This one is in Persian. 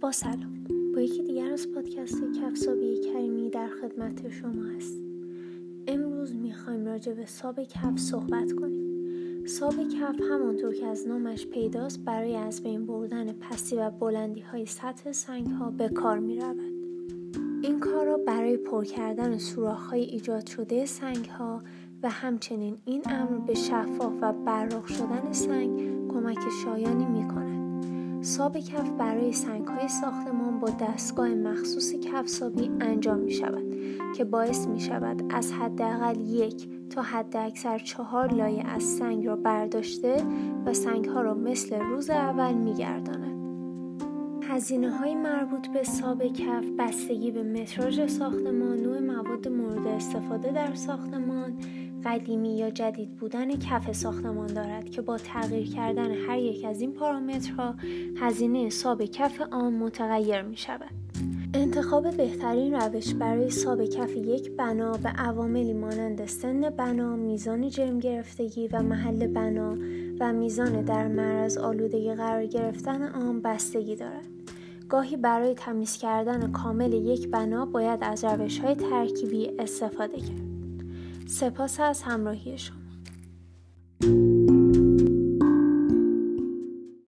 با سلام با یکی دیگر از پادکست کفسابی کریمی در خدمت شما هست امروز می‌خوایم راجع به ساب کف صحبت کنیم ساب کف همانطور که از نامش پیداست برای از بین بردن پستی و بلندی های سطح سنگ ها به کار می رود. این کار را برای پر کردن سوراخ های ایجاد شده سنگ ها و همچنین این امر به شفاف و براق شدن سنگ کمک شایانی می کند. ساب کف برای سنگ های ساختمان با دستگاه مخصوص کفسابی انجام می شود که باعث می شود از حداقل یک تا حد اکثر چهار لایه از سنگ را برداشته و سنگ ها را مثل روز اول می گرداند. هزینه های مربوط به ساب کف بستگی به متراژ ساختمان، نوع مواد مورد استفاده در ساختمان، قدیمی یا جدید بودن کف ساختمان دارد که با تغییر کردن هر یک از این پارامترها هزینه ساب کف آن متغیر می شود. انتخاب بهترین روش برای ساب کف یک بنا به عواملی مانند سن بنا، میزان جرم گرفتگی و محل بنا و میزان در معرض آلودگی قرار گرفتن آن بستگی دارد. گاهی برای تمیز کردن کامل یک بنا باید از روش های ترکیبی استفاده کرد. سپاس از همراهی شما.